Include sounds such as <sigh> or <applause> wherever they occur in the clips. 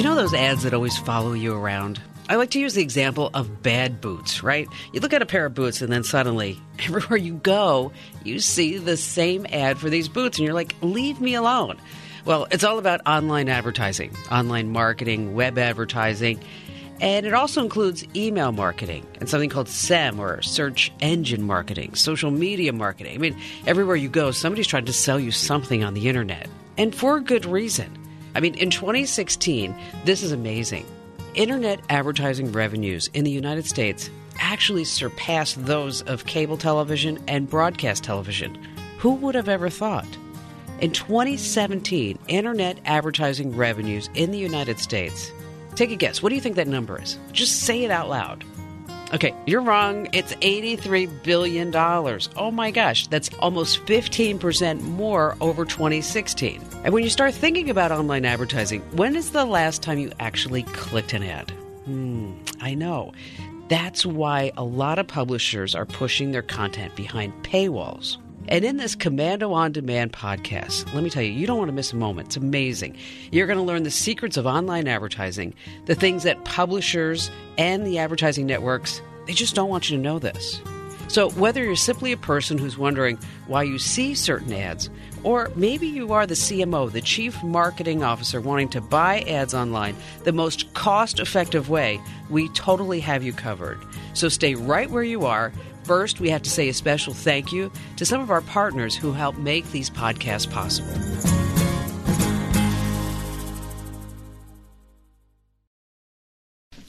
You know those ads that always follow you around? I like to use the example of bad boots, right? You look at a pair of boots and then suddenly, <laughs> everywhere you go, you see the same ad for these boots and you're like, leave me alone. Well, it's all about online advertising, online marketing, web advertising, and it also includes email marketing and something called SEM or search engine marketing, social media marketing. I mean, everywhere you go, somebody's trying to sell you something on the internet, and for a good reason. I mean, in 2016, this is amazing. Internet advertising revenues in the United States actually surpassed those of cable television and broadcast television. Who would have ever thought? In 2017, internet advertising revenues in the United States. Take a guess. What do you think that number is? Just say it out loud. Okay, you're wrong. It's $83 billion. Oh my gosh, that's almost 15% more over 2016. And when you start thinking about online advertising, when is the last time you actually clicked an ad? Hmm, I know. That's why a lot of publishers are pushing their content behind paywalls. And in this Komando on Demand podcast, let me tell you, you don't want to miss a moment. It's amazing. You're going to learn the secrets of online advertising, the things that publishers and the advertising networks, they just don't want you to know this. So, whether you're simply a person who's wondering why you see certain ads, or maybe you are the CMO, the Chief Marketing Officer, wanting to buy ads online the most cost effective way, we totally have you covered. So, stay right where you are. First, we have to say a special thank you to some of our partners who help make these podcasts possible.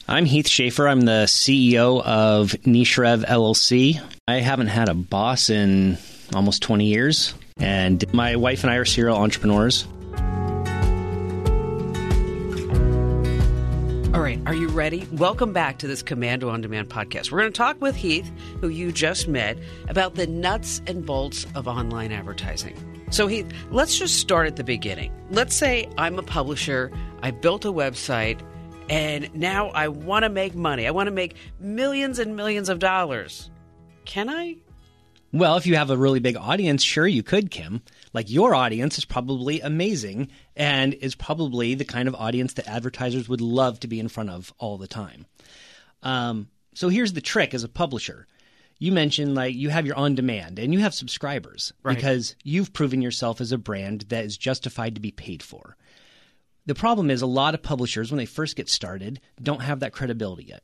I'm Heath Shaffer. I'm the CEO of NicheREV LLC. I haven't had a boss in almost 20 years, and my wife and I are serial entrepreneurs. Right, are you ready? Welcome back to this Komando on Demand podcast. We're going to talk with Heath, who you just met, about the nuts and bolts of online advertising. So, Heath, let's just start at the beginning. Let's say I'm a publisher, I built a website, and now I want to make money. I want to make millions and millions of dollars. Can I? Well, if you have a really big audience, sure you could, Kim. Like your audience is probably amazing and is probably the kind of audience that advertisers would love to be in front of all the time. Um, so here's the trick as a publisher. You mentioned like you have your on demand and you have subscribers Right. because you've proven yourself as a brand that is justified to be paid for. The problem is a lot of publishers, when they first get started, don't have that credibility yet.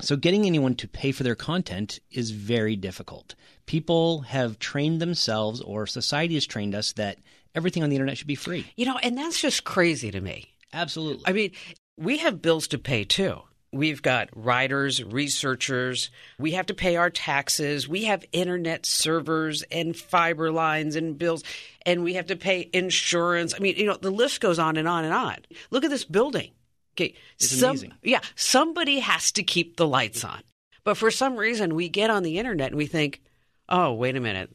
So getting anyone to pay for their content is very difficult. People have trained themselves, or society has trained us, that everything on the internet should be free. You know, and that's just crazy to me. Absolutely. I mean, we have bills to pay too. We've got writers, researchers. We have to pay our taxes. We have internet servers and fiber lines and bills, and we have to pay insurance. I mean, you know, the list goes on and on and on. Look at this building. Okay, It's some- amazing. Yeah, somebody has to keep the lights on. But for some reason, we get on the internet and we think, oh, wait a minute.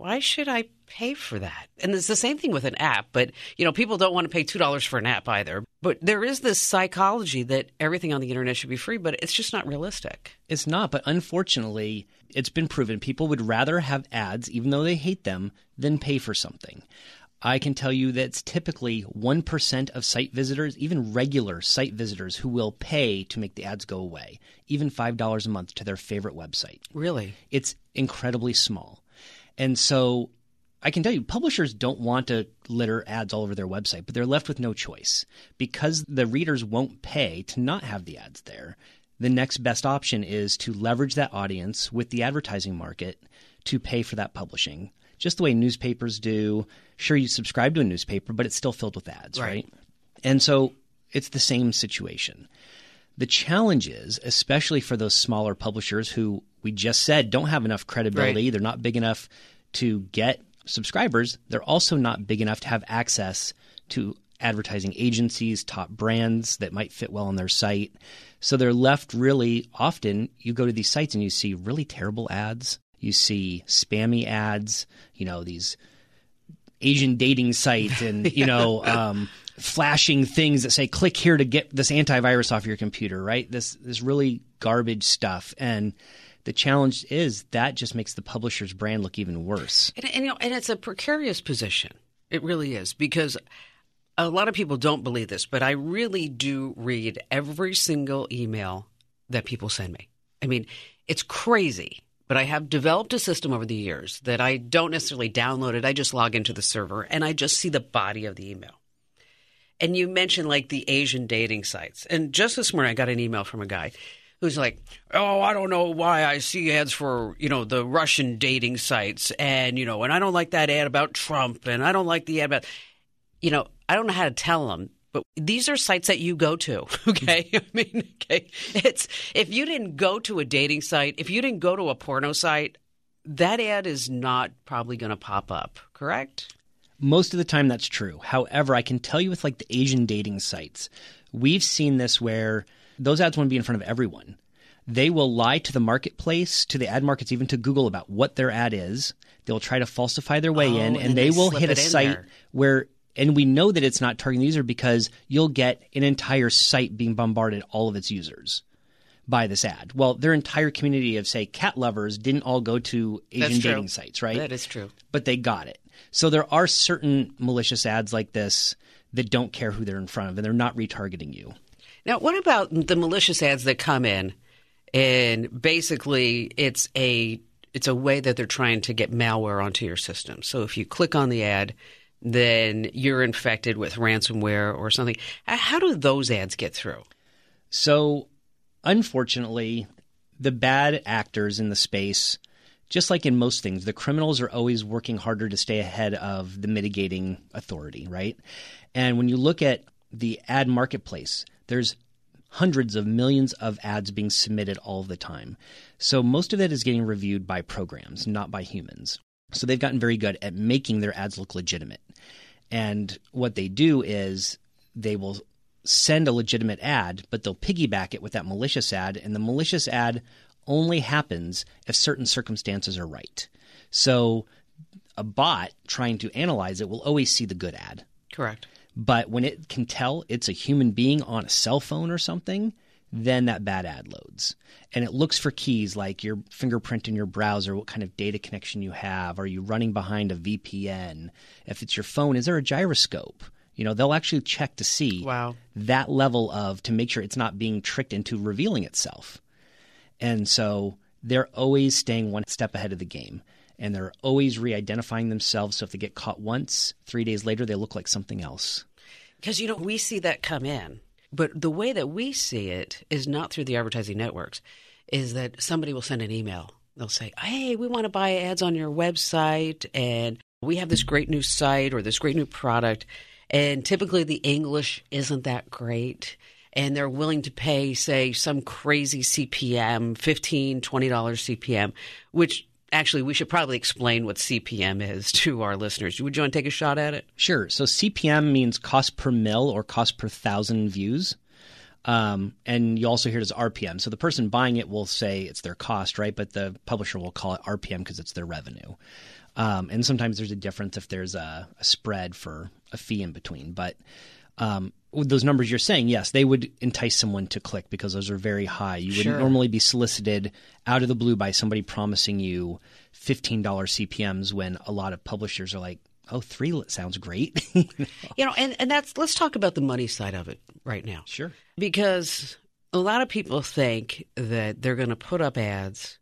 Why should I pay for that? And it's the same thing with an app, but you know, people don't want to pay $2 for an app either. But there is this psychology that everything on the internet should be free, but it's just not realistic. It's not, but unfortunately, it's been proven people would rather have ads, even though they hate them, than pay for something. I can tell you that it's typically 1% of site visitors, even regular site visitors, who will pay to make the ads go away, even $5 a month to their favorite website. Really? It's incredibly small. And so I can tell you, publishers don't want to litter ads all over their website, but they're left with no choice. Because the readers won't pay to not have the ads there, the next best option is to leverage that audience with the advertising market to pay for that publishing. Just the way newspapers do. Sure, you subscribe to a newspaper, but it's still filled with ads, Right. right? And so it's the same situation. The challenge is, especially for those smaller publishers who we just said don't have enough credibility, Right. they're not big enough to get subscribers, they're also not big enough to have access to advertising agencies, top brands that might fit well on their site. So they're left really often, you go to these sites and you see really terrible ads. You see spammy ads, you know, these Asian dating site and, <laughs> you know, um, flashing things that say click here to get this antivirus off your computer, right? This this really garbage stuff. And the challenge is that just makes the publisher's brand look even worse. And, and, you know, and it's a precarious position. It really is because a lot of people don't believe this, but I really do read every single email that people send me. I mean, it's crazy, but I have developed a system over the years that I don't necessarily download it. I just log into the server and I just see the body of the email. And you mentioned like the Asian dating sites. And just this morning, I got an email from a guy who's like, "Oh, I don't know why I see ads for you know the Russian dating sites, and you know, and I don't like that ad about Trump, and I don't like the ad about, you know, I don't know how to tell them." But these are sites that you go to, <laughs> okay? I mean, okay, it's if you didn't go to a dating site, if you didn't go to a porno site, that ad is not probably going to pop up, correct? Most of the time, that's true. However, I can tell you with like the Asian dating sites, we've seen this where those ads want to be in front of everyone. They will lie to the marketplace, to the ad markets, even to Google about what their ad is. They'll try to falsify their way Oh, in, and, and they, they will hit a site there. where, and we know that it's not targeting the user because you'll get an entire site being bombarded, all of its users by this ad. Well, their entire community of, say, cat lovers didn't all go to Asian dating sites, right? That is true. but they got it. So there are certain malicious ads like this that don't care who they're in front of and they're not retargeting you. Now, what about the malicious ads that come in, and basically it's a it's a way that they're trying to get malware onto your system. So if you click on the ad, then you're infected with ransomware or something. How do those ads get through? So unfortunately, the bad actors in the space, just like in most things, the criminals are always working harder to stay ahead of the mitigating authority, right? And when you look at the ad marketplace, there's hundreds of millions of ads being submitted all the time. So most of it is getting reviewed by programs, not by humans. So they've gotten very good at making their ads look legitimate. And what they do is they will send a legitimate ad, but they'll piggyback it with that malicious ad. And the malicious ad only happens if certain circumstances are right. So a bot trying to analyze it will always see the good ad. Correct. But when it can tell it's a human being on a cell phone or something, then that bad ad loads. And it looks for keys like your fingerprint in your browser, what kind of data connection you have. Are you running behind a VPN? If it's your phone, is there a gyroscope? You know, they'll actually check to see Wow. that level of to make sure it's not being tricked into revealing itself. And so they're always staying one step ahead of the game. And they're always re identifying themselves. So if they get caught once, three days later, they look like something else. Because, you know, we see that come in, but the way that we see it is not through the advertising networks, is that somebody will send an email. They'll say, hey, we want to buy ads on your website, and we have this great new site or this great new product. And typically the English isn't that great. And they're willing to pay, say, some crazy CPM, $15, $20 CPM, which actually we should probably explain what CPM is <laughs> to our listeners. Would you want to take a shot at it? Sure. So CPM means cost per mil or cost per thousand views. Um, and you also hear it as RPM. So the person buying it will say it's their cost, right? But the publisher will call it RPM because it's their revenue. Um, and sometimes there's a difference if there's a, a spread for a fee in between. But um, those numbers you're saying, yes, they would entice someone to click because those are very high. You wouldn't Sure. normally be solicited out of the blue by somebody promising you $15 CPMs when a lot of publishers are like, oh, three sounds great. <laughs> You know, and, and that's let's talk about the money side of it right now. sure. Because a lot of people think that they're going to put up ads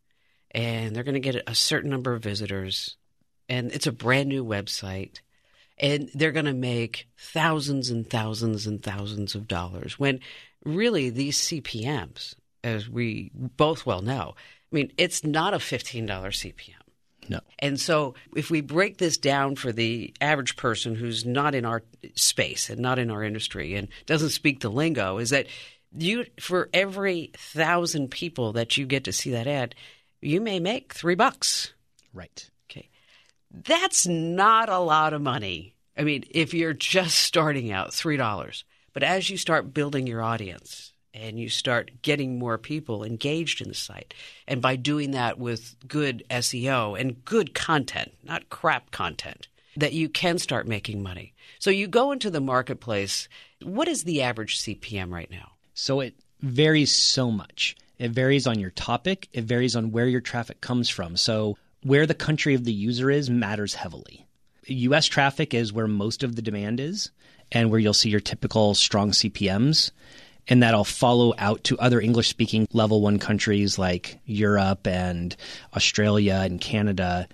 and they're going to get a certain number of visitors and it's a brand new website and they're going to make thousands and thousands and thousands of dollars when really these CPMs as we both well know I mean it's not a $15 CPM No. and so, if we break this down for the average person who's not in our space and not in our industry and doesn't speak the lingo, is that you, for every thousand people that you get to see that ad, you may make three bucks. Right. That's not a lot of money. I mean, if you're just starting out, $3. But as you start building your audience and you start getting more people engaged in the site, and by doing that with good SEO and good content, not crap content, that you can start making money. So you go into the marketplace. What is the average CPM right now? So it varies so much. It varies on your topic, it varies on where your traffic comes from. So where the country of the user is matters heavily. US traffic is where most of the demand is and where you'll see your typical strong CPMs. And that'll follow out to other English speaking level one countries like Europe and Australia and Canada.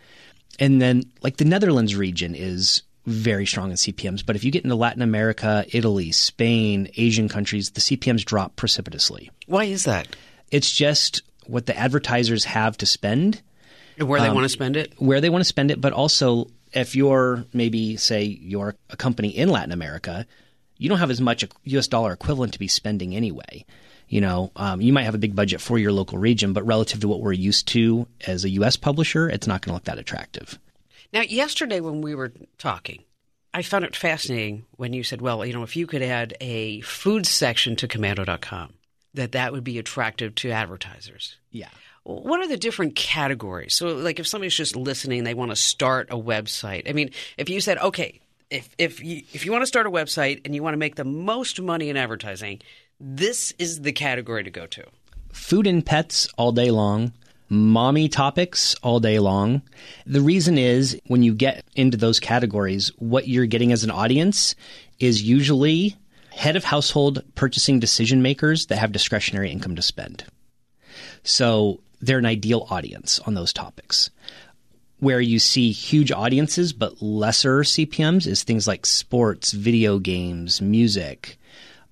And then, like, the Netherlands region is very strong in CPMs. But if you get into Latin America, Italy, Spain, Asian countries, the CPMs drop precipitously. Why is that? It's just what the advertisers have to spend, Where they want to spend it? where they want to spend it, but also if you're maybe, say, you're a company in Latin America, you don't have as much US dollar equivalent to be spending anyway. You know, um, you might have a big budget for your local region, but relative to what we're used to as a US publisher, it's not going to look that attractive. Now, yesterday when we were talking, I found it fascinating when you said, well, you know, if you could add a food section to komando.com, that that would be attractive to advertisers. Yeah. What are the different categories? So, like, if somebody's just listening, they want to start a website. I mean, if you said, okay, if if you if you want to start a website and you want to make the most money in advertising, this is the category to go to. food and pets all day long, mommy topics all day long. The reason is when you get into those categories, what you're getting as an audience is usually head of household purchasing decision makers that have discretionary income to spend. So they're an ideal audience on those topics. Where you see huge audiences but lesser CPMs is things like sports, video games, music,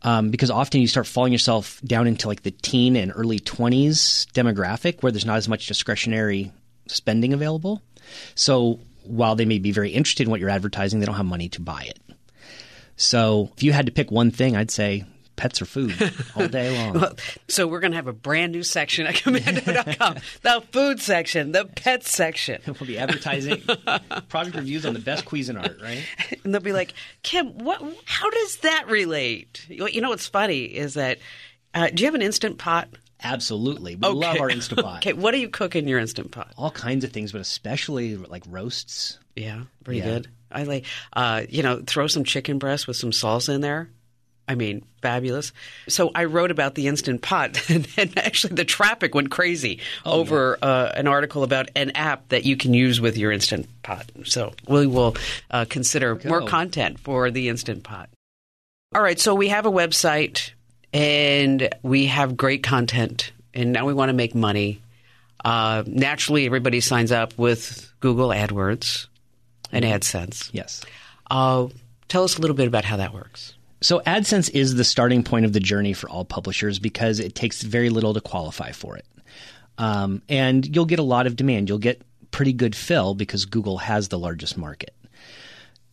um, because often you start falling yourself down into like the teen and early 20s demographic where there's not as much discretionary spending available. So while they may be very interested in what you're advertising, they don't have money to buy it. So if you had to pick one thing, I'd say pets or food all day <laughs> long. So we're going to have a brand new section at komando.com. the food section, the pet section. <laughs> we'll be advertising product reviews on the best Cuisinart, right? <laughs> And they'll be like, Kim, what? How does that relate? You know what's funny is that uh, do you have an instant pot? Absolutely. We love our Instant Pot. Okay, what do you cook in your instant pot? All kinds of things, but especially like roasts. Yeah, pretty Yeah. good. I like, uh, you know, throw some chicken breast with some salsa in there. I mean, fabulous. So I wrote about the instant pot, <laughs> and, and actually the traffic went crazy Oh, over uh, an article about an app that you can use with your instant pot. So we will uh, consider more content for the instant pot. All right, so we have a website and we have great content, and now we want to make money. Uh, naturally, everybody signs up with Google AdWords and AdSense. Yes. Uh, tell us a little bit about how that works. So AdSense is the starting point of the journey for all publishers because it takes very little to qualify for it. Um, and you'll get a lot of demand. You'll get pretty good fill because Google has the largest market.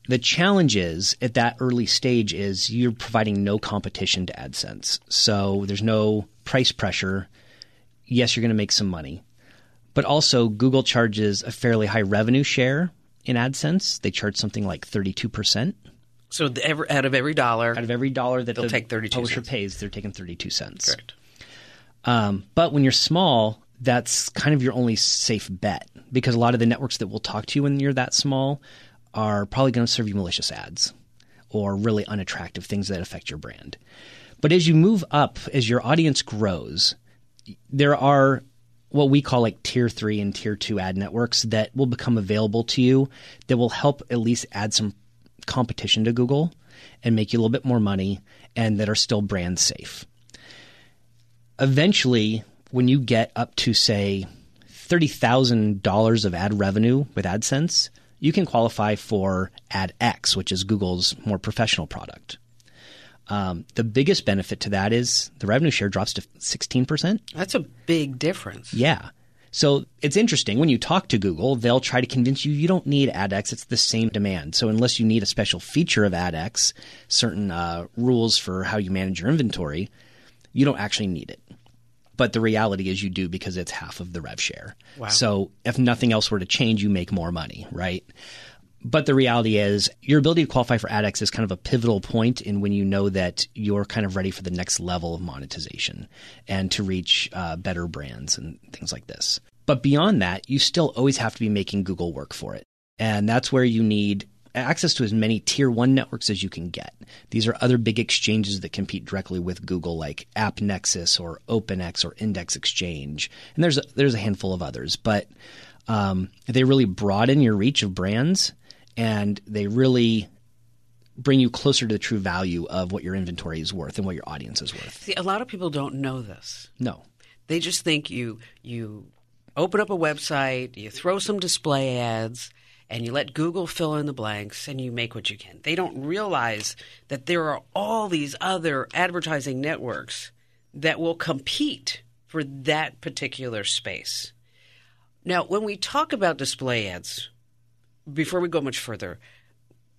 The challenge is at that early stage is you're providing no competition to AdSense. So there's no price pressure. Yes, you're going to make some money. But also Google charges a fairly high revenue share in AdSense. They charge something like 32%. So, the, every, out of every dollar, Out of every dollar that They'll the take 32 publisher cents. pays, they're taking 32 cents. correct. Um, but when you're small, that's kind of your only safe bet because a lot of the networks that will talk to you when you're that small are probably going to serve you malicious ads or really unattractive things that affect your brand. But as you move up, as your audience grows, there are what we call like tier three and tier two ad networks that will become available to you that will help at least add some competition to Google and make you a little bit more money and that are still brand safe. Eventually, when you get up to say $30,000 of ad revenue with AdSense, you can qualify for AdX, which is Google's more professional product. Um, the biggest benefit to that is the revenue share drops to 16%. That's a big difference. Yeah. So it's interesting when you talk to Google, they'll try to convince you you don't need AdX. It's the same demand. So unless you need a special feature of AdX, certain uh, rules for how you manage your inventory, you don't actually need it. But the reality is you do because it's half of the rev share. Wow. So if nothing else were to change, you make more money, right? But the reality is, your ability to qualify for AdX is kind of a pivotal point in when you know that you're kind of ready for the next level of monetization and to reach uh, better brands and things like this. But beyond that, you still always have to be making Google work for it. And that's where you need access to as many tier one networks as you can get. These are other big exchanges that compete directly with Google, like AppNexus or OpenX or Index Exchange. And there's a, there's a handful of others, but um, they really broaden your reach of brands and they really bring you closer to the true value of what your inventory is worth and what your audience is worth. See, a lot of people don't know this. No. They just think you you open up a website, you throw some display ads, and you let Google fill in the blanks and you make what you can. They don't realize that there are all these other advertising networks that will compete for that particular space. Now, when we talk about display ads, before we go much further,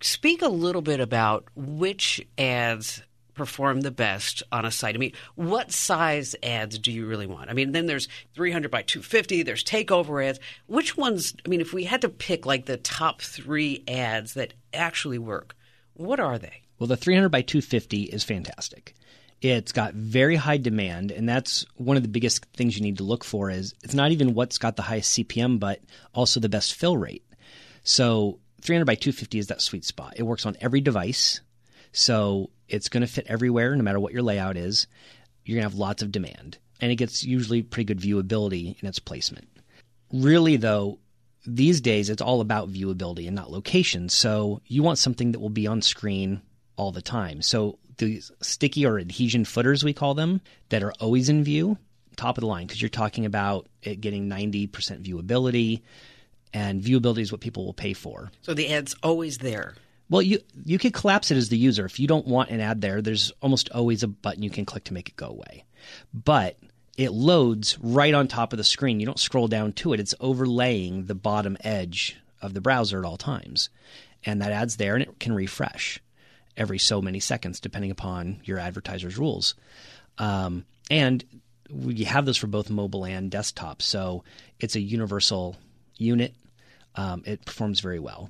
speak a little bit about which ads perform the best on a site. I mean, what size ads do you really want? I mean, then there's 300 by 250, there's takeover ads. Which ones, I mean, if we had to pick like the top three ads that actually work, what are they? Well, the 300 by 250 is fantastic. It's got very high demand, and that's one of the biggest things you need to look for. Is it's not even what's got the highest CPM, but also the best fill rate. So 300 by 250 is that sweet spot. It works on every device, so it's going to fit everywhere, no matter what your layout is. You're going to have lots of demand, and it gets usually pretty good viewability in its placement. Really, though, these days it's all about viewability and not location. So you want something that will be on screen all the time. So these sticky or adhesion footers, we call them, that are always in view, top of the line, because you're talking about it getting 90% viewability, and viewability is what people will pay for. So the ad's always there. Well, you you could collapse it as the user. If you don't want an ad there, there's almost always a button you can click to make it go away. But it loads right on top of the screen. You don't scroll down to it. It's overlaying the bottom edge of the browser at all times. And that ad's there and it can refresh every so many seconds, depending upon your advertiser's rules. Um, and we have this for both mobile and desktop, so it's a universal unit. Um, it performs very well.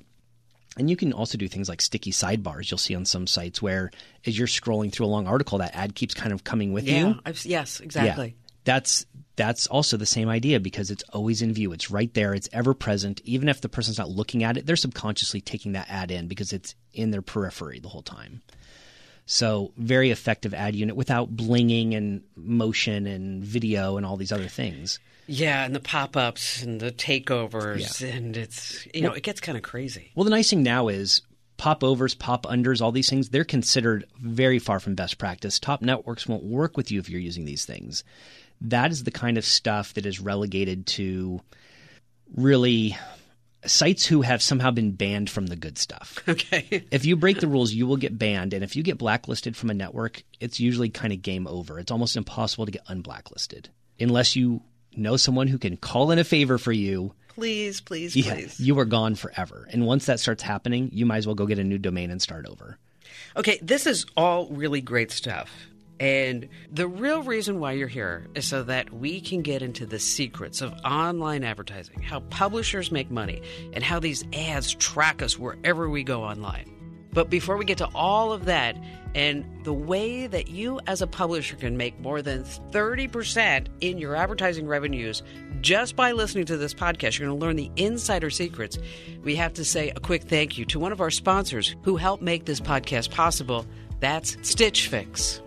And you can also do things like sticky sidebars. You'll see on some sites where, as you're scrolling through a long article, that ad keeps kind of coming with Yeah, you. I've, yes, exactly. Yeah. That's that's also the same idea because it's always in view. It's right there. It's ever present. Even if the person's not looking at it, they're subconsciously taking that ad in because it's in their periphery the whole time. So very effective ad unit without blinging and motion and video and all these other things. Yeah, and the pop-ups and the takeovers, Yeah. and it's you know it gets kind of crazy. Well, the nice thing now is pop overs, pop unders, all these things, they're considered very far from best practice. Top networks won't work with you if you're using these things. That is the kind of stuff that is relegated to really sites who have somehow been banned from the good stuff. <laughs> Okay. if you break the rules, you will get banned. And if you get blacklisted from a network, it's usually kind of game over. It's almost impossible to get unblacklisted unless you know someone who can call in a favor for you please, please, yeah, please. you are gone forever. And once that starts happening, you might as well go get a new domain and start over. Okay, this is all really great stuff. And the real reason why you're here is so that we can get into the secrets of online advertising, how publishers make money, and how these ads track us wherever we go online. But before we get to all of that, and the way that you as a publisher can make more than 30% in your advertising revenues just by listening to this podcast, you're going to learn the insider secrets. We have to say a quick thank you to one of our sponsors who helped make this podcast possible. That's Stitch Fix.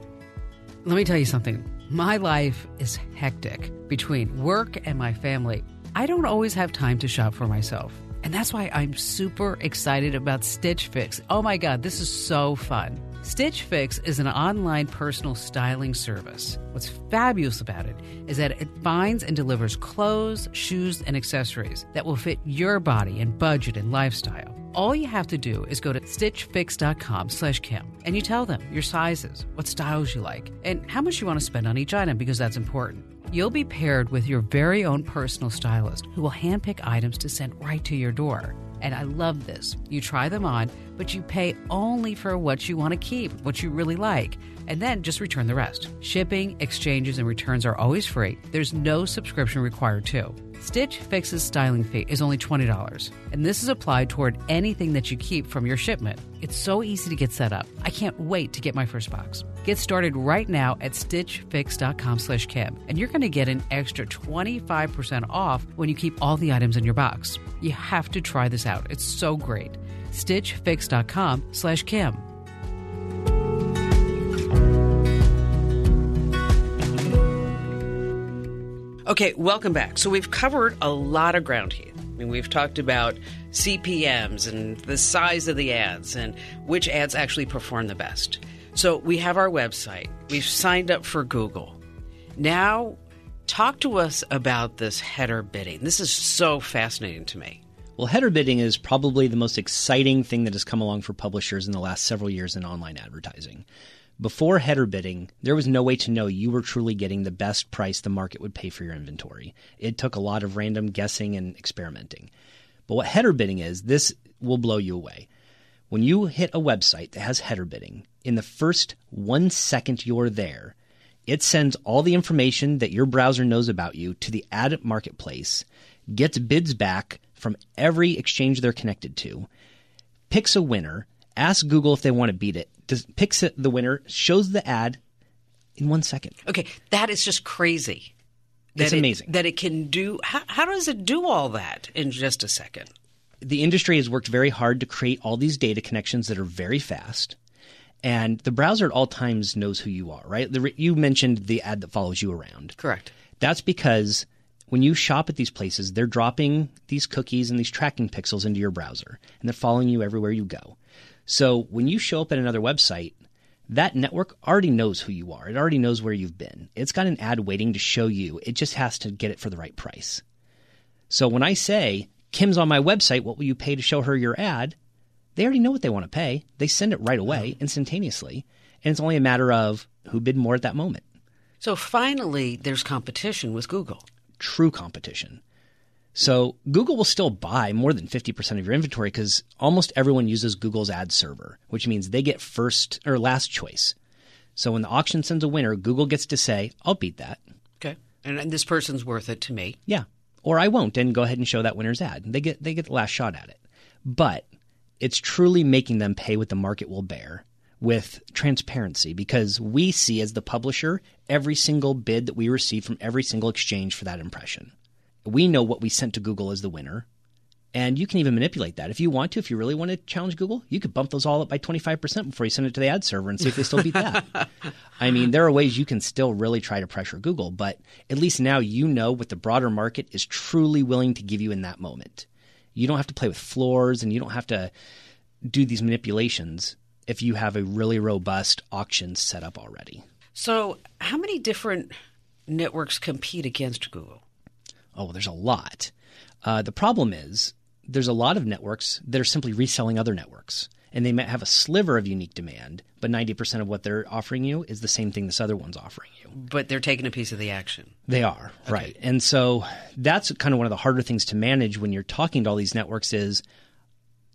Let me tell you something. My life is hectic between work and my family. I don't always have time to shop for myself. And that's why I'm super excited about Stitch Fix. Oh my God, this is so fun. Stitch Fix is an online personal styling service. What's fabulous about it is that it finds and delivers clothes, shoes, and accessories that will fit your body and budget and lifestyle. All you have to do is go to stitchfix.com slash Kim and you tell them your sizes, what styles you like, and how much you want to spend on each item because that's important. You'll be paired with your very own personal stylist who will handpick items to send right to your door. And I love this. You try them on, but you pay only for what you want to keep, what you really like, and then just return the rest. Shipping, exchanges, and returns are always free. There's no subscription required, too. Stitch Fix's styling fee is only $20, and this is applied toward anything that you keep from your shipment. It's so easy to get set up. I can't wait to get my first box. Get started right now at stitchfix.com slash and you're going to get an extra 25% off when you keep all the items in your box. You have to try this out. It's so great. stitchfix.com slash. Okay, welcome back. So we've covered a lot of ground here. I mean, we've talked about CPMs and the size of the ads and which ads actually perform the best. So we have our website. We've signed up for Google. Now, talk to us about this header bidding. This is so fascinating to me. Well, header bidding is probably the most exciting thing that has come along for publishers in the last several years in online advertising. Before header bidding, there was no way to know you were truly getting the best price the market would pay for your inventory. It took a lot of random guessing and experimenting. But what header bidding is, this will blow you away. When you hit a website that has header bidding, in the first one second you're there, it sends all the information that your browser knows about you to the ad marketplace, gets bids back from every exchange they're connected to, picks a winner, asks Google if they want to beat it, does, picks the winner, shows the ad in one second. Okay, that is just crazy. It's it- amazing. that it can do. How, how does it do all that in just a second? the industry has worked very hard to create all these data connections that are very fast. And the browser at all times knows who you are, right? The, you mentioned the ad that follows you around. Correct. That's because when you shop at these places, they're dropping these cookies and these tracking pixels into your browser, and they're following you everywhere you go. So when you show up at another website, that network already knows who you are. It already knows where you've been. It's got an ad waiting to show you. It just has to get it for the right price. So when I say, Kim's on my website, what will you pay to show her your ad? They already know what they want to pay. They send it right away, instantaneously. And it's only a matter of who bid more at that moment. So finally, there's competition with Google. True competition. So Google will still buy more than 50% of your inventory because almost everyone uses Google's ad server, which means they get first or last choice. So when the auction sends a winner, Google gets to say, I'll beat that. Okay, and, and this person's worth it to me. Yeah. Or I won't and go ahead and show that winner's ad. They get they get the last shot at it. But it's truly making them pay what the market will bear with transparency because we see as the publisher every single bid that we receive from every single exchange for that impression. We know what we sent to Google as the winner. And you can even manipulate that. If you want to, if you really want to challenge Google, you could bump those all up by 25% before you send it to the ad server and see if they still beat that. <laughs> I mean, there are ways you can still really try to pressure Google, but at least now you know what the broader market is truly willing to give you in that moment. You don't have to play with floors and you don't have to do these manipulations if you have a really robust auction set up already. So, how many different networks compete against Google? Oh, there's a lot. Uh, the problem is there's a lot of networks that are simply reselling other networks. And they might have a sliver of unique demand, but 90% of what they're offering you is the same thing this other one's offering you. But they're taking a piece of the action. They are, right. And so that's kind of one of the harder things to manage when you're talking to all these networks is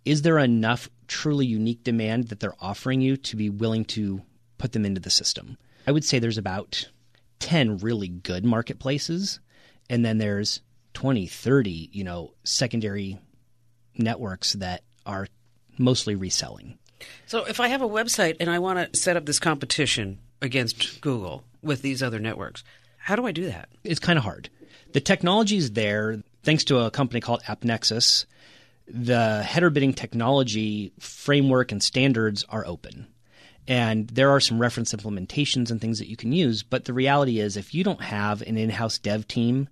is there enough truly unique demand that they're offering you to be willing to put them into the system? I would say there's about 10 really good marketplaces and then there's 20, 30, you know, secondary networks that are mostly reselling. So, if I have a website and I want to set up this competition against Google with these other networks, how do I do that? It's kind of hard. The technology is there thanks to a company called AppNexus. The header bidding technology framework and standards are open. And there are some reference implementations and things that you can use. But the reality is, if you don't have an in house dev team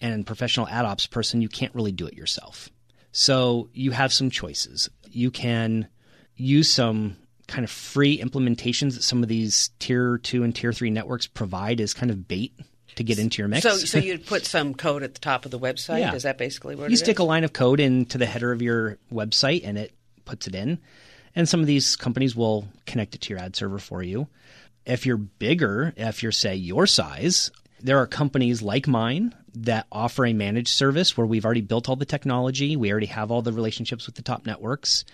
and professional ad ops person, you can't really do it yourself. So you have some choices. You can use some kind of free implementations that some of these tier two and tier three networks provide as kind of bait to get into your mix. So, so <laughs> you'd put some code at the top of the website? Yeah. Is that basically what you stick is? a line of code into the header of your website and it puts it in. And some of these companies will connect it to your ad server for you. If you're bigger, if you're, say, your size, there are companies like mine that offer a managed service where we've already built all the technology. We already have all the relationships with the top networks,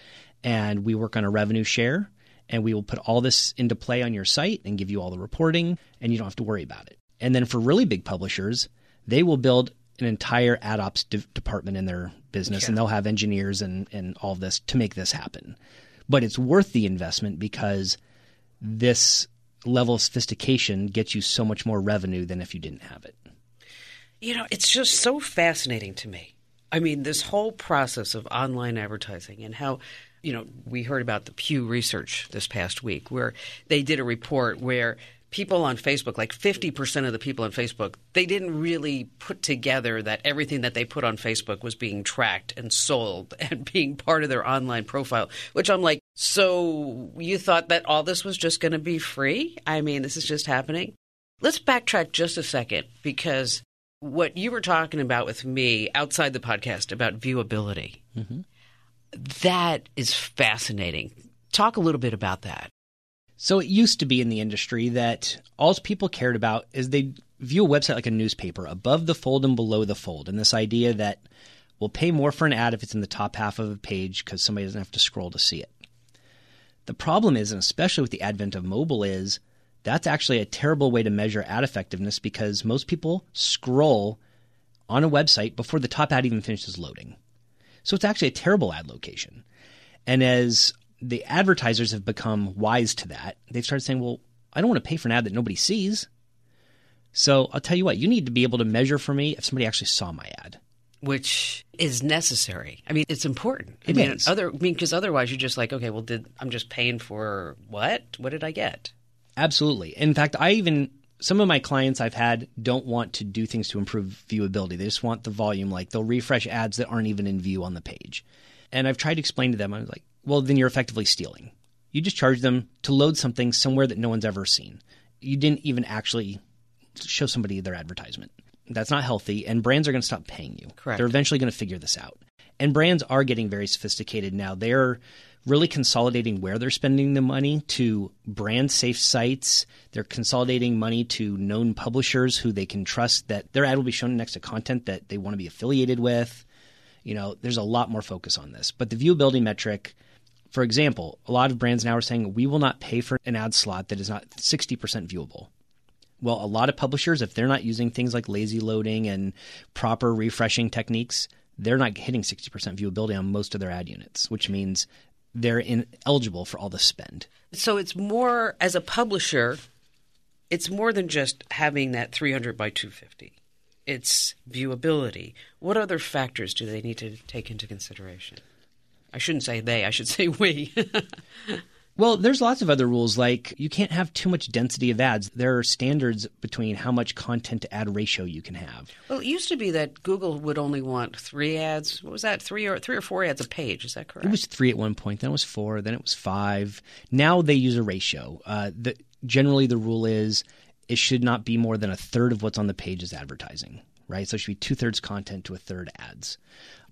and we work on a revenue share. And we will put all this into play on your site and give you all the reporting, and you don't have to worry about it. And then for really big publishers, they will build an entire ad ops de- department in their business, and they'll have engineers and, and all of this to make this happen. But it's worth the investment because this level of sophistication gets you so much more revenue than if you didn't have it. You know, it's just so fascinating to me. I mean, this whole process of online advertising and how, you know, we heard about the Pew research this past week where they did a report where people on Facebook, like 50% of the people on Facebook, they didn't really put together that everything that they put on Facebook was being tracked and sold <laughs> and being part of their online profile, which I'm like, so you thought that all this was just going to be free? I mean, this is just happening. Let's backtrack just a second because what you were talking about with me outside the podcast about viewability, mm-hmm. that is fascinating. Talk a little bit about that. So it used to be in the industry that all people cared about is they view a website like a newspaper, above the fold and below the fold. And this idea that we'll pay more for an ad if it's in the top half of a page because somebody doesn't have to scroll to see it. The problem is, and especially with the advent of mobile, is that's actually a terrible way to measure ad effectiveness because most people scroll on a website before the top ad even finishes loading. So it's actually a terrible ad location. And as the advertisers have become wise to that. They've started saying, well, I don't want to pay for an ad that nobody sees. So I'll tell you what, you need to be able to measure for me if somebody actually saw my ad. Which is necessary. I mean, it's important. It I mean, is. other I mean, because otherwise you're just like, okay, well, did I'm just paying for what? What did I get? Absolutely. In fact, I even some of my clients I've had don't want to do things to improve viewability. They just want the volume. Like they'll refresh ads that aren't even in view on the page. And I've tried to explain to them, I was like, well, then you're effectively stealing. You just charge them to load something somewhere that no one's ever seen. You didn't even actually show somebody their advertisement. That's not healthy, and brands are going to stop paying you. Correct. They're eventually going to figure this out. And brands are getting very sophisticated now. They're really consolidating where they're spending the money to brand safe sites. They're consolidating money to known publishers who they can trust that their ad will be shown next to content that they want to be affiliated with. You know, there's a lot more focus on this. But the viewability metric for example, a lot of brands now are saying we will not pay for an ad slot that is not 60% viewable. Well, a lot of publishers, if they're not using things like lazy loading and proper refreshing techniques, they're not hitting 60% viewability on most of their ad units, which means they're ineligible for all the spend. So it's more, as a publisher, it's more than just having that 300 by 250. It's viewability. What other factors do they need to take into consideration? I shouldn't say they, I should <laughs> say we. well, there's lots of other rules like you can't have too much density of ads. There are standards between how much content to ad ratio you can have. Well, it used to be that Google would only want 3 ads. What was that? 3 or 3 or 4 ads a page, is that correct? It was 3 at one point, then it was 4, then it was 5. Now they use a ratio. Uh, the, generally the rule is it should not be more than a third of what's on the page is advertising right? So it should be two thirds content to a third ads.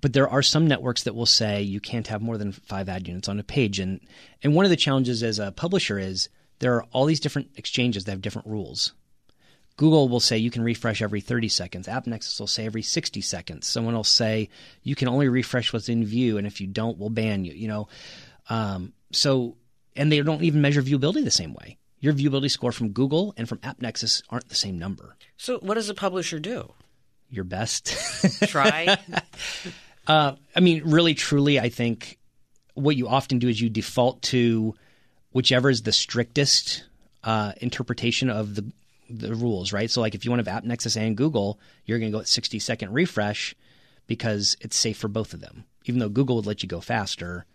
But there are some networks that will say you can't have more than five ad units on a page. And and one of the challenges as a publisher is there are all these different exchanges that have different rules. Google will say you can refresh every 30 seconds. AppNexus will say every 60 seconds. Someone will say you can only refresh what's in view, and if you don't, we'll ban you. You know, um, so and they don't even measure viewability the same way. Your viewability score from Google and from AppNexus aren't the same number. So what does a publisher do? your best. Try. <laughs> uh, I mean, really, truly, I think what you often do is you default to whichever is the strictest uh, interpretation of the the rules, right? So, like, if you want to have AppNexus and Google, you're going to go at 60 second refresh because it's safe for both of them. Even though Google would let you go faster,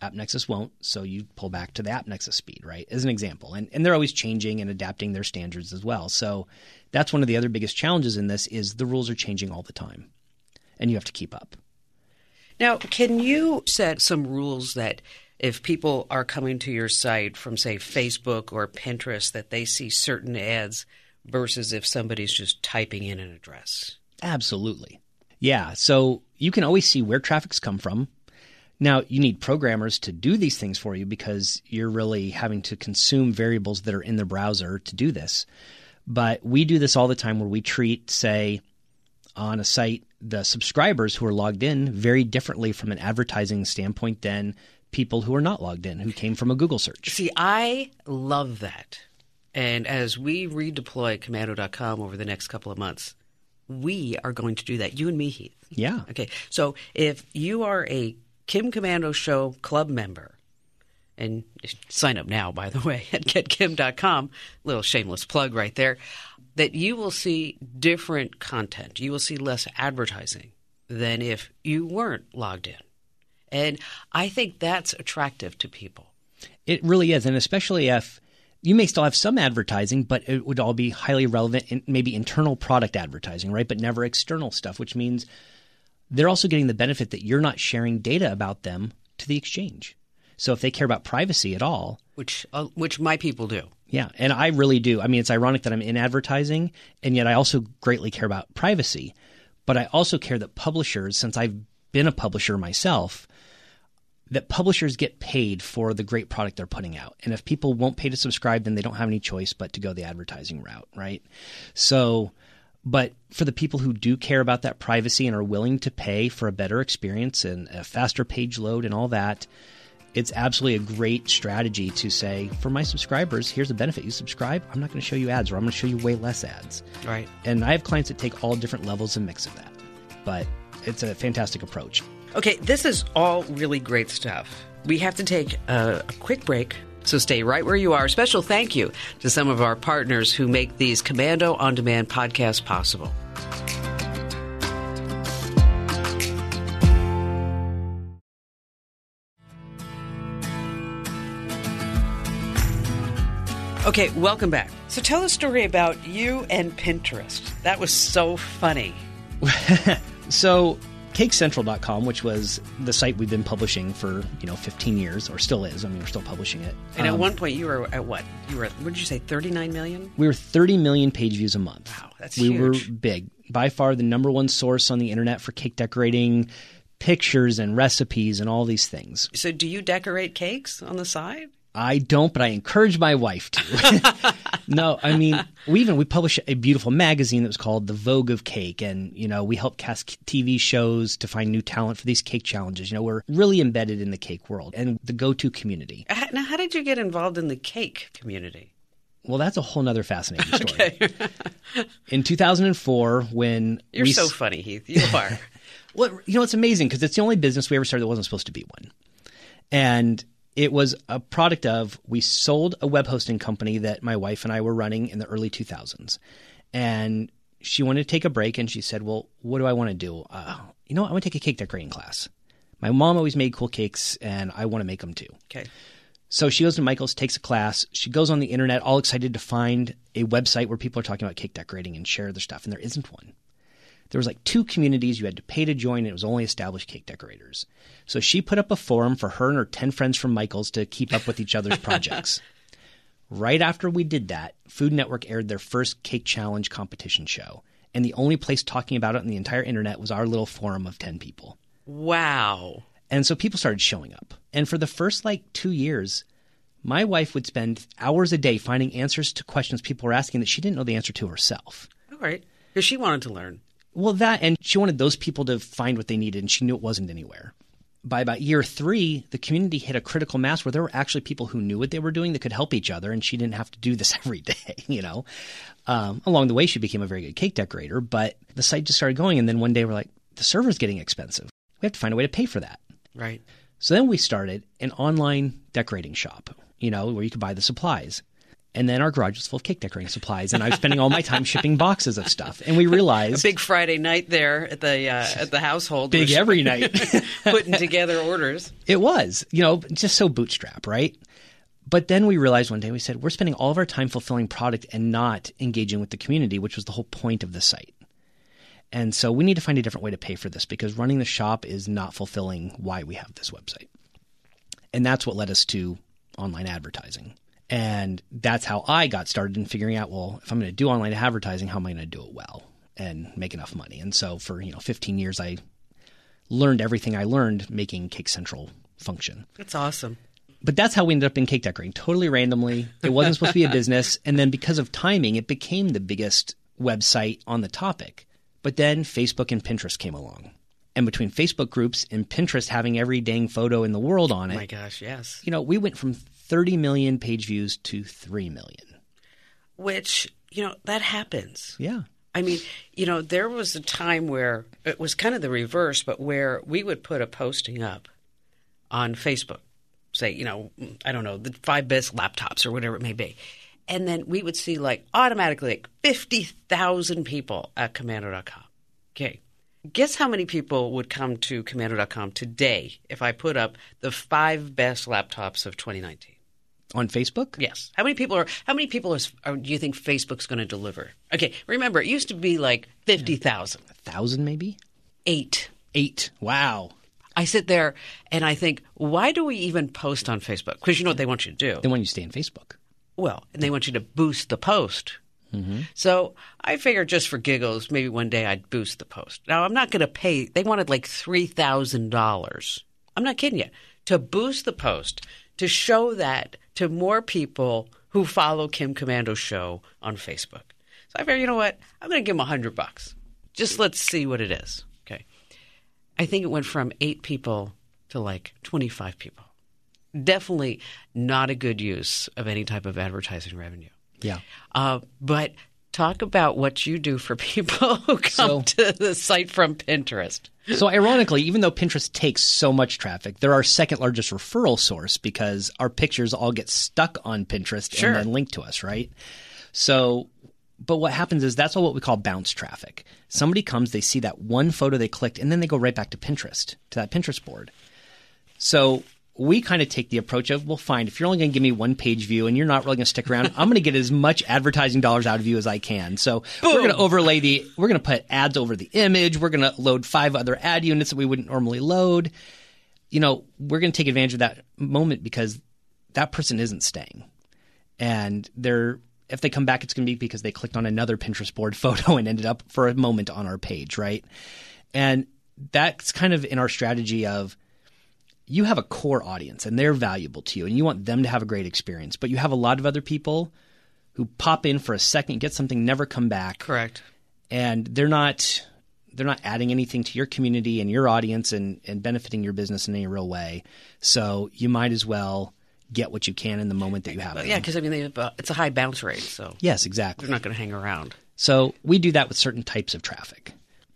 AppNexus won't, so you pull back to the AppNexus speed, right? As an example. And and they're always changing and adapting their standards as well. So that's one of the other biggest challenges in this is the rules are changing all the time. And you have to keep up. Now, can you set some rules that if people are coming to your site from say Facebook or Pinterest that they see certain ads versus if somebody's just typing in an address? Absolutely. Yeah, so you can always see where traffic's come from now, you need programmers to do these things for you because you're really having to consume variables that are in the browser to do this. But we do this all the time where we treat, say, on a site, the subscribers who are logged in very differently from an advertising standpoint than people who are not logged in, who came from a Google search. See, I love that. And as we redeploy komando.com over the next couple of months, we are going to do that. You and me, Heath. Yeah. Okay. So if you are a Kim Komando Show club member. And sign up now, by the way, <laughs> at getkim.com. Little shameless plug right there. That you will see different content. You will see less advertising than if you weren't logged in. And I think that's attractive to people. It really is. And especially if you may still have some advertising, but it would all be highly relevant in maybe internal product advertising, right? But never external stuff, which means they're also getting the benefit that you're not sharing data about them to the exchange. So if they care about privacy at all, which uh, which my people do. Yeah, and I really do. I mean, it's ironic that I'm in advertising and yet I also greatly care about privacy, but I also care that publishers since I've been a publisher myself, that publishers get paid for the great product they're putting out. And if people won't pay to subscribe, then they don't have any choice but to go the advertising route, right? So, but for the people who do care about that privacy and are willing to pay for a better experience and a faster page load and all that, it's absolutely a great strategy to say, for my subscribers, here's a benefit. You subscribe, I'm not going to show you ads or I'm going to show you way less ads. Right. And I have clients that take all different levels and mix of that. But it's a fantastic approach. Okay, this is all really great stuff. We have to take a, a quick break. So stay right where you are. Special thank you to some of our partners who make these Komando on Demand podcasts possible. Okay, welcome back. So tell a story about you and Pinterest. That was so funny. <laughs> so cakecentral.com which was the site we've been publishing for you know 15 years or still is i mean we're still publishing it and um, at one point you were at what you were at, what did you say 39 million we were 30 million page views a month wow that's we huge. were big by far the number one source on the internet for cake decorating pictures and recipes and all these things so do you decorate cakes on the side I don't, but I encourage my wife to. <laughs> no, I mean, we even we published a beautiful magazine that was called The Vogue of Cake, and you know we help cast TV shows to find new talent for these cake challenges. You know, we're really embedded in the cake world and the go-to community. Now, how did you get involved in the cake community? Well, that's a whole nother fascinating <laughs> story. Okay. in 2004, when you're so funny, Heath, you are. <laughs> well, you know, it's amazing because it's the only business we ever started that wasn't supposed to be one, and it was a product of we sold a web hosting company that my wife and I were running in the early 2000s. And she wanted to take a break and she said, Well, what do I want to do? Uh, you know, I want to take a cake decorating class. My mom always made cool cakes and I want to make them too. Okay. So she goes to Michael's, takes a class. She goes on the internet, all excited to find a website where people are talking about cake decorating and share their stuff. And there isn't one there was like two communities you had to pay to join and it was only established cake decorators. So she put up a forum for her and her 10 friends from michael's to keep up with each other's projects. <laughs> Right after we did that food network aired their first cake challenge competition show and the only place talking about it on the entire internet was our little forum of 10 people. Wow. And so people started showing up. And for the first like two years my wife would spend hours a day finding answers to questions people were asking that she didn't know the answer to herself. All right. Because she wanted to learn well, that, and she wanted those people to find what they needed, and she knew it wasn't anywhere. By about year three, the community hit a critical mass where there were actually people who knew what they were doing that could help each other, and she didn't have to do this <laughs> every day, you know. Um, along the way, she became a very good cake decorator, but the site just started going, and then one day we're like, the server's getting expensive. We have to find a way to pay for that. Right. So then we started an online decorating shop, you know, where you could buy the supplies. And then our garage was full of cake decorating supplies, and I was spending all my time shipping boxes of stuff. And we realized a big Friday night there at the uh, <laughs> at the household, big every night, <laughs> putting together orders. It was, you know, just so bootstrap, right? But then we realized one day we said we're spending all of our time fulfilling product and not engaging with the community, which was the whole point of the site. And so we need to find a different way to pay for this because running the shop is not fulfilling why we have this website. And that's what led us to online advertising. And that's how I got started in figuring out, well, if I'm going to do online advertising, how am I going to do it well and make enough money? And so for, you know, 15 years, I learned everything I learned making Cake Central function. That's awesome. But that's how we ended up in cake decorating, totally randomly. It wasn't supposed to be a <laughs> business. And then because of timing, it became the biggest website on the topic. But then Facebook and Pinterest came along. And between Facebook groups and Pinterest having every dang photo in the world on it. Oh my gosh, yes. You know, we went from 30 million page views to 3 million. Which, you know, that happens. Yeah. I mean, you know, there was a time where it was kind of the reverse, but where we would put a posting up on Facebook, say, you know, I don't know, the five best laptops or whatever it may be. And then we would see like automatically like 50,000 people at komando.com. Okay. Guess how many people would come to komando.com today if I put up the five best laptops of 2019? On Facebook? Yes. How many people are? How many people are, are do you think Facebook's going to deliver? Okay, remember it used to be like fifty thousand. A thousand, maybe? Eight. Eight. Wow. I sit there and I think, why do we even post on Facebook? Because you know what they want you to do. They want you to stay on Facebook. Well, and they want you to boost the post. Mm-hmm. So I figured just for giggles, maybe one day I'd boost the post. Now I'm not going to pay. They wanted like three thousand dollars. I'm not kidding you to boost the post to show that to more people who follow Kim Komando's show on Facebook. So I figured, you know what? I'm going to give him a hundred bucks. Just let's see what it is. Okay. I think it went from eight people to like 25 people. Definitely not a good use of any type of advertising revenue. Yeah. Uh, but talk about what you do for <laughs> people who come So- to the site from Pinterest. So ironically, even though Pinterest takes so much traffic, they're our second largest referral source because our pictures all get stuck on Pinterest Sure. and then linked to us, right? So, but what happens is that's all what we call bounce traffic. Somebody comes, they see that one photo they clicked, and then they go right back to Pinterest, to that Pinterest board. So we kind of take the approach of, well, fine, if you're only going to give me one page view and you're not really going to stick around, I'm going to get as much advertising dollars out of you as I can. So we're going to overlay the, we're going to put ads over the image. We're going to load five other ad units that we wouldn't normally load. You know, we're going to take advantage of that moment because that person isn't staying. And they're, if they come back, it's going to be because they clicked on another Pinterest board <laughs> photo and ended up for a moment on our page, right? And that's kind of in our strategy of, you have a core audience and they're valuable to you and you want them to have a great experience. But you have a lot of other people who pop in for a second, get something, never come back, Correct. and they're not they're not adding anything to your community and your audience and, and benefiting your business in any real way. So you might as well get what you can in the moment that you have. it. Yeah, because I mean, they have, it's a high bounce rate, so Yes, exactly. they're not going to hang around. So we do that with certain types of traffic.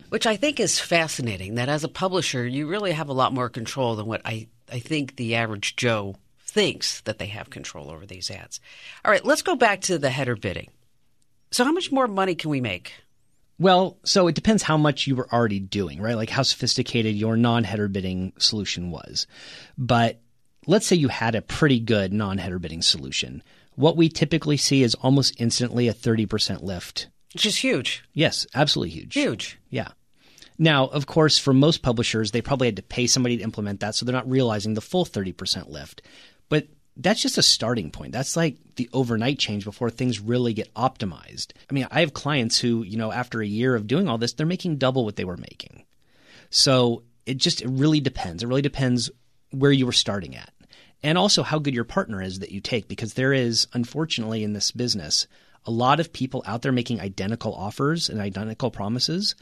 Which I think is fascinating that as a publisher, you really have a lot more control than what I, I think the average Joe thinks that they have control over these ads. All right, let's go back to the header bidding. So, how much more money can we make? Well, so it depends how much you were already doing, right? Like how sophisticated your non-header bidding solution was. But let's say you had a pretty good non-header bidding solution. What we typically see is almost instantly a 30% lift. Which is huge. Yes, absolutely huge. Huge. Yeah. Now, of course, for most publishers, they probably had to pay somebody to implement that, so they're not realizing the full 30% lift. But that's just a starting point. That's like the overnight change before things really get optimized. I mean, I have clients who, you know, after a year of doing all this, they're making double what they were making. So it just it really depends. It really depends where you were starting at. And also how good your partner is that you take, because there is, unfortunately, in this business, a lot of people out there making identical offers and identical promises,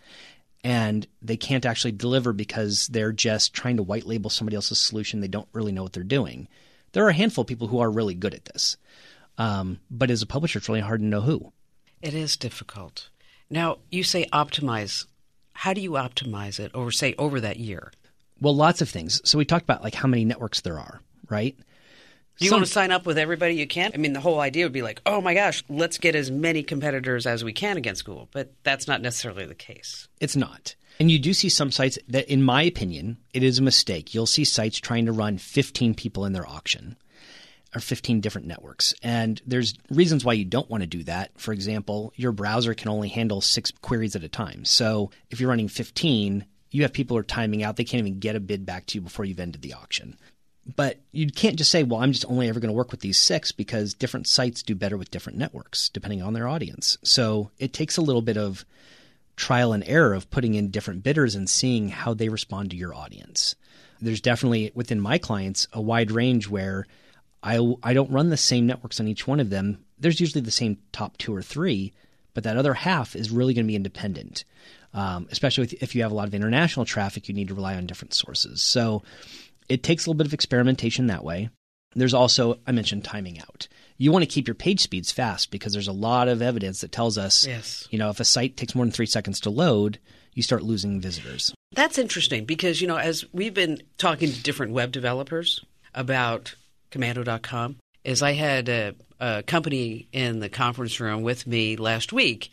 and they can't actually deliver because they're just trying to white label somebody else's solution. They don't really know what they're doing. There are a handful of people who are really good at this. Um, but as a publisher, it's really hard to know who. It is difficult. Now, you say optimize. How do you optimize it over, say, over that year? Well, lots of things. So we talked about like how many networks there are, right? You Some- want to sign up with everybody you can? I mean, the whole idea would be like, oh my gosh, let's get as many competitors as we can against Google. But that's not necessarily the case. It's not. And you do see some sites that, in my opinion, it is a mistake. You'll see sites trying to run 15 people in their auction or 15 different networks. And there's reasons why you don't want to do that. For example, your browser can only handle six queries at a time. So if you're running 15, you have people who are timing out. They can't even get a bid back to you before you've ended the auction. But you can't just say, well, I'm just only ever going to work with these six because different sites do better with different networks depending on their audience. So it takes a little bit of trial and error of putting in different bidders and seeing how they respond to your audience. There's definitely within my clients a wide range where I, I don't run the same networks on each one of them. There's usually the same top two or three, but that other half is really going to be independent. Um, especially if you have a lot of international traffic, you need to rely on different sources. So it takes a little bit of experimentation that way. There's also, I mentioned timing out. You want to keep your page speeds fast because there's a lot of evidence that tells us, Yes. you know, if a site takes more than three seconds to load, you start losing visitors. That's interesting because, you know, as we've been talking to different web developers about komando.com, is I had a, a company in the conference room with me last week,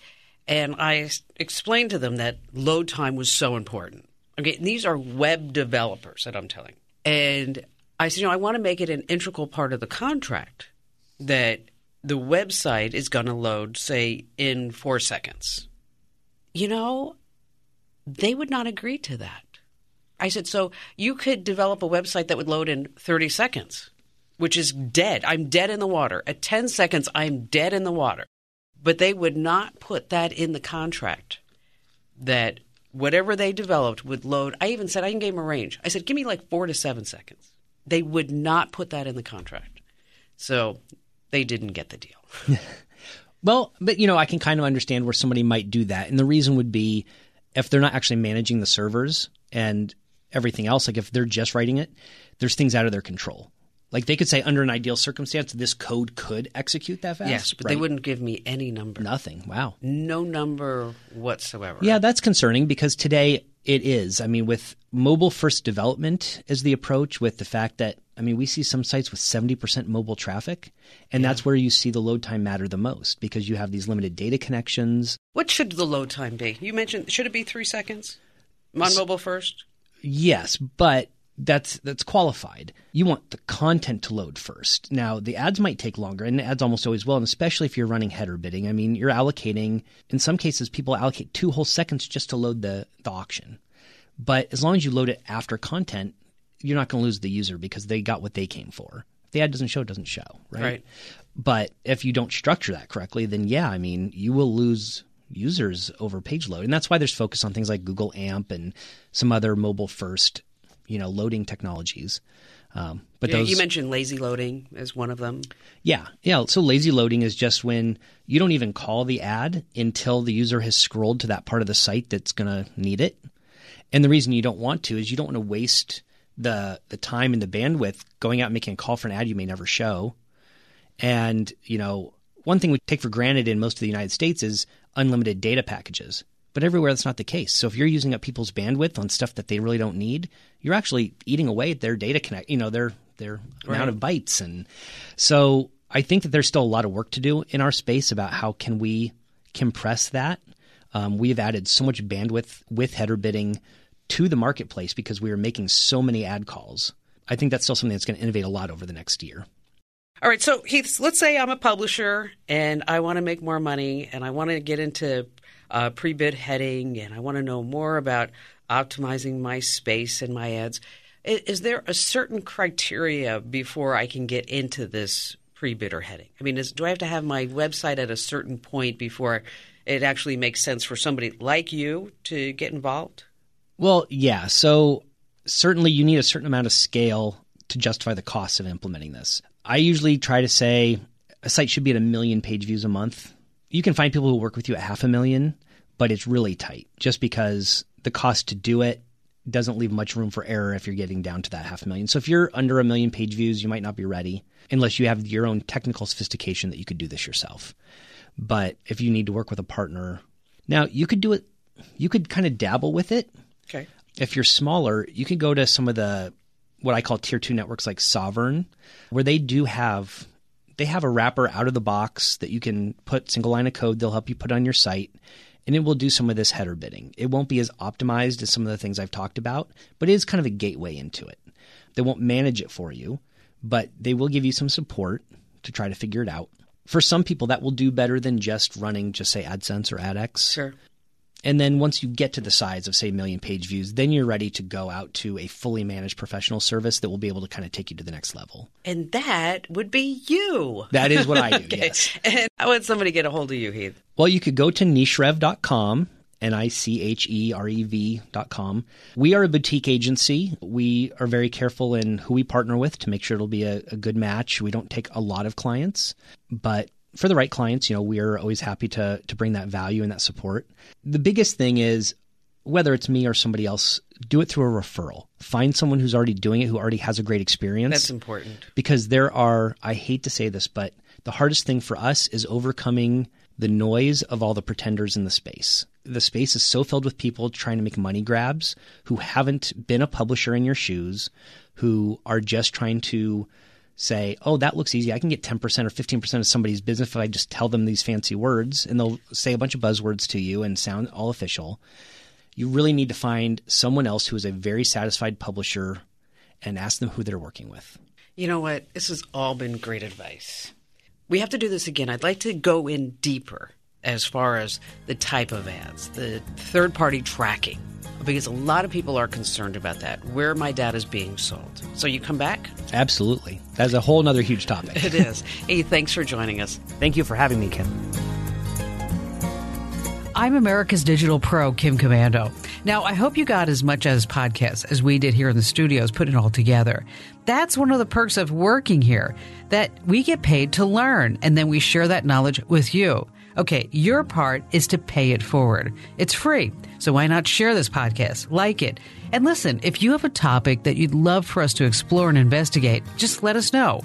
and I explained to them that load time was so important. Okay, and these are web developers that I'm telling. And I said, you know, I want to make it an integral part of the contract that the website is going to load, say, in four seconds. You know, they would not agree to that. I said, so you could develop a website that would load in 30 seconds, which is dead. I'm dead in the water. At 10 seconds, I'm dead in the water. But they would not put that in the contract that whatever they developed would load. I even said, I even gave them a range. I said, give me like four to seven seconds. They would not put that in the contract. So they didn't get the deal. <laughs> well, but you know, I can kind of understand where somebody might do that. And the reason would be if they're not actually managing the servers and everything else, like if they're just writing it, there's things out of their control. Like they could say, under an ideal circumstance, this code could execute that fast. Yes, but right? they wouldn't give me any number. Nothing. Wow. No number whatsoever. Yeah, that's concerning because today it is. I mean, with mobile first development as the approach, with the fact that, I mean, we see some sites with 70% mobile traffic, and yeah. that's where you see the load time matter the most because you have these limited data connections. What should the load time be? You mentioned, should it be three seconds on mobile first? Yes, but that's that's qualified. You want the content to load first. Now, the ads might take longer, and ads almost always will, and especially if you're running header bidding. I mean, you're allocating. In some cases, people allocate two whole seconds just to load the the auction. But as long as you load it after content, you're not going to lose the user because they got what they came for. If the ad doesn't show, it doesn't show, right? Right. But if you don't structure that correctly, then yeah, I mean, you will lose users over page load. And that's why there's focus on things like Google AMP and some other mobile first you know loading technologies. Um, but yeah, those you mentioned lazy loading as one of them. Yeah, yeah. So lazy loading is just when you don't even call the ad until the user has scrolled to that part of the site that's going to need it. And the reason you don't want to is you don't want to waste the the time and the bandwidth going out and making a call for an ad you may never show. And you know, one thing we take for granted in most of the United States is unlimited data packages. But everywhere that's not the case. So if you're using up people's bandwidth on stuff that they really don't need, you're actually eating away at their data connect, you know, their their right. amount of bytes. And so I think that there's still a lot of work to do in our space about how can we compress that. Um, we have added so much bandwidth with header bidding to the marketplace because we are making so many ad calls. I think that's still something that's going to innovate a lot over the next year. All right, so Heath, let's say I'm a publisher and I want to make more money and I want to get into uh, pre bid heading, and I want to know more about optimizing my space and my ads. Is, is there a certain criteria before I can get into this pre bidder heading? I mean, is, do I have to have my website at a certain point before it actually makes sense for somebody like you to get involved? Well, yeah. So certainly you need a certain amount of scale to justify the cost of implementing this. I usually try to say a site should be at a million page views a month you can find people who work with you at half a million, but it's really tight just because the cost to do it doesn't leave much room for error if you're getting down to that half a million. So if you're under a million page views, you might not be ready unless you have your own technical sophistication that you could do this yourself. But if you need to work with a partner, now you could do it, you could kind of dabble with it. Okay. If you're smaller, you could go to some of the what I call tier two networks like Sovrn, where they do have they have a wrapper out of the box that you can put single line of code. They'll help you put on your site and it will do some of this header bidding. It won't be as optimized as some of the things I've talked about, but it is kind of a gateway into it. They won't manage it for you, but they will give you some support to try to figure it out. For some people, that will do better than just running, just say AdSense or AdX. Sure. And then once you get to the size of, say, a million page views, then you're ready to go out to a fully managed professional service that will be able to kind of take you to the next level. And that would be you. That is what I do, <laughs> okay. yes. And how would somebody get a hold of you, Heath? Well, you could go to nicherev.com N I C H E R E V dot com. We are a boutique agency. We are very careful in who we partner with to make sure it'll be a, a, good match. We don't take a lot of clients, but for the right clients, you know, we're always happy to to bring that value and that support. The biggest thing is whether it's me or somebody else, do it through a referral. Find someone who's already doing it, who already has a great experience. That's important. Because there are, I hate to say this, but the hardest thing for us is overcoming the noise of all the pretenders in the space. The space is so filled with people trying to make money grabs who haven't been a publisher in your shoes, who are just trying to say, oh, that looks easy. I can get 10% or 15% of somebody's business if I just tell them these fancy words and they'll say a bunch of buzzwords to you and sound all official. You really need to find someone else who is a very satisfied publisher and ask them who they're working with. You know what? This has all been great advice. we have to do this again. I'd like to go in deeper as far as the type of ads, the third party tracking, because a lot of people are concerned about that, where my data is being sold. So you come back? Absolutely. That's a whole nother huge topic. It is. hey, thanks for joining us. Thank you for having me, Kim. I'm America's Digital Pro, Kim Komando. Now, I hope you got as much as podcasts as we did here in the studios, putting it all together. That's one of the perks of working here, that we get paid to learn, and then we share that knowledge with you. Okay, your part is to pay it forward. It's free, so why not share this podcast, like it, and listen, if you have a topic that you'd love for us to explore and investigate, just let us know.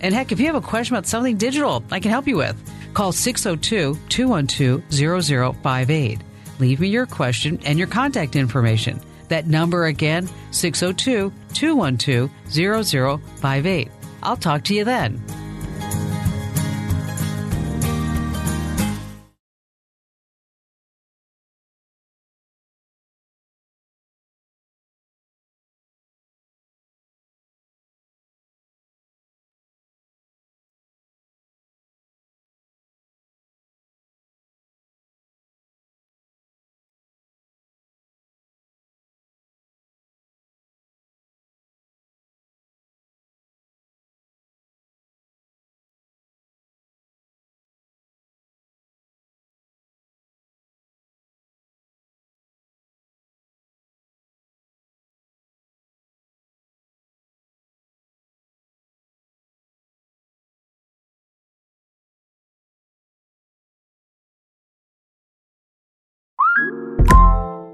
And heck, if you have a question about something digital I can help you with, call 602 212 0058. Leave me your question and your contact information. That number again, 602 212 0058. I'll talk to you then.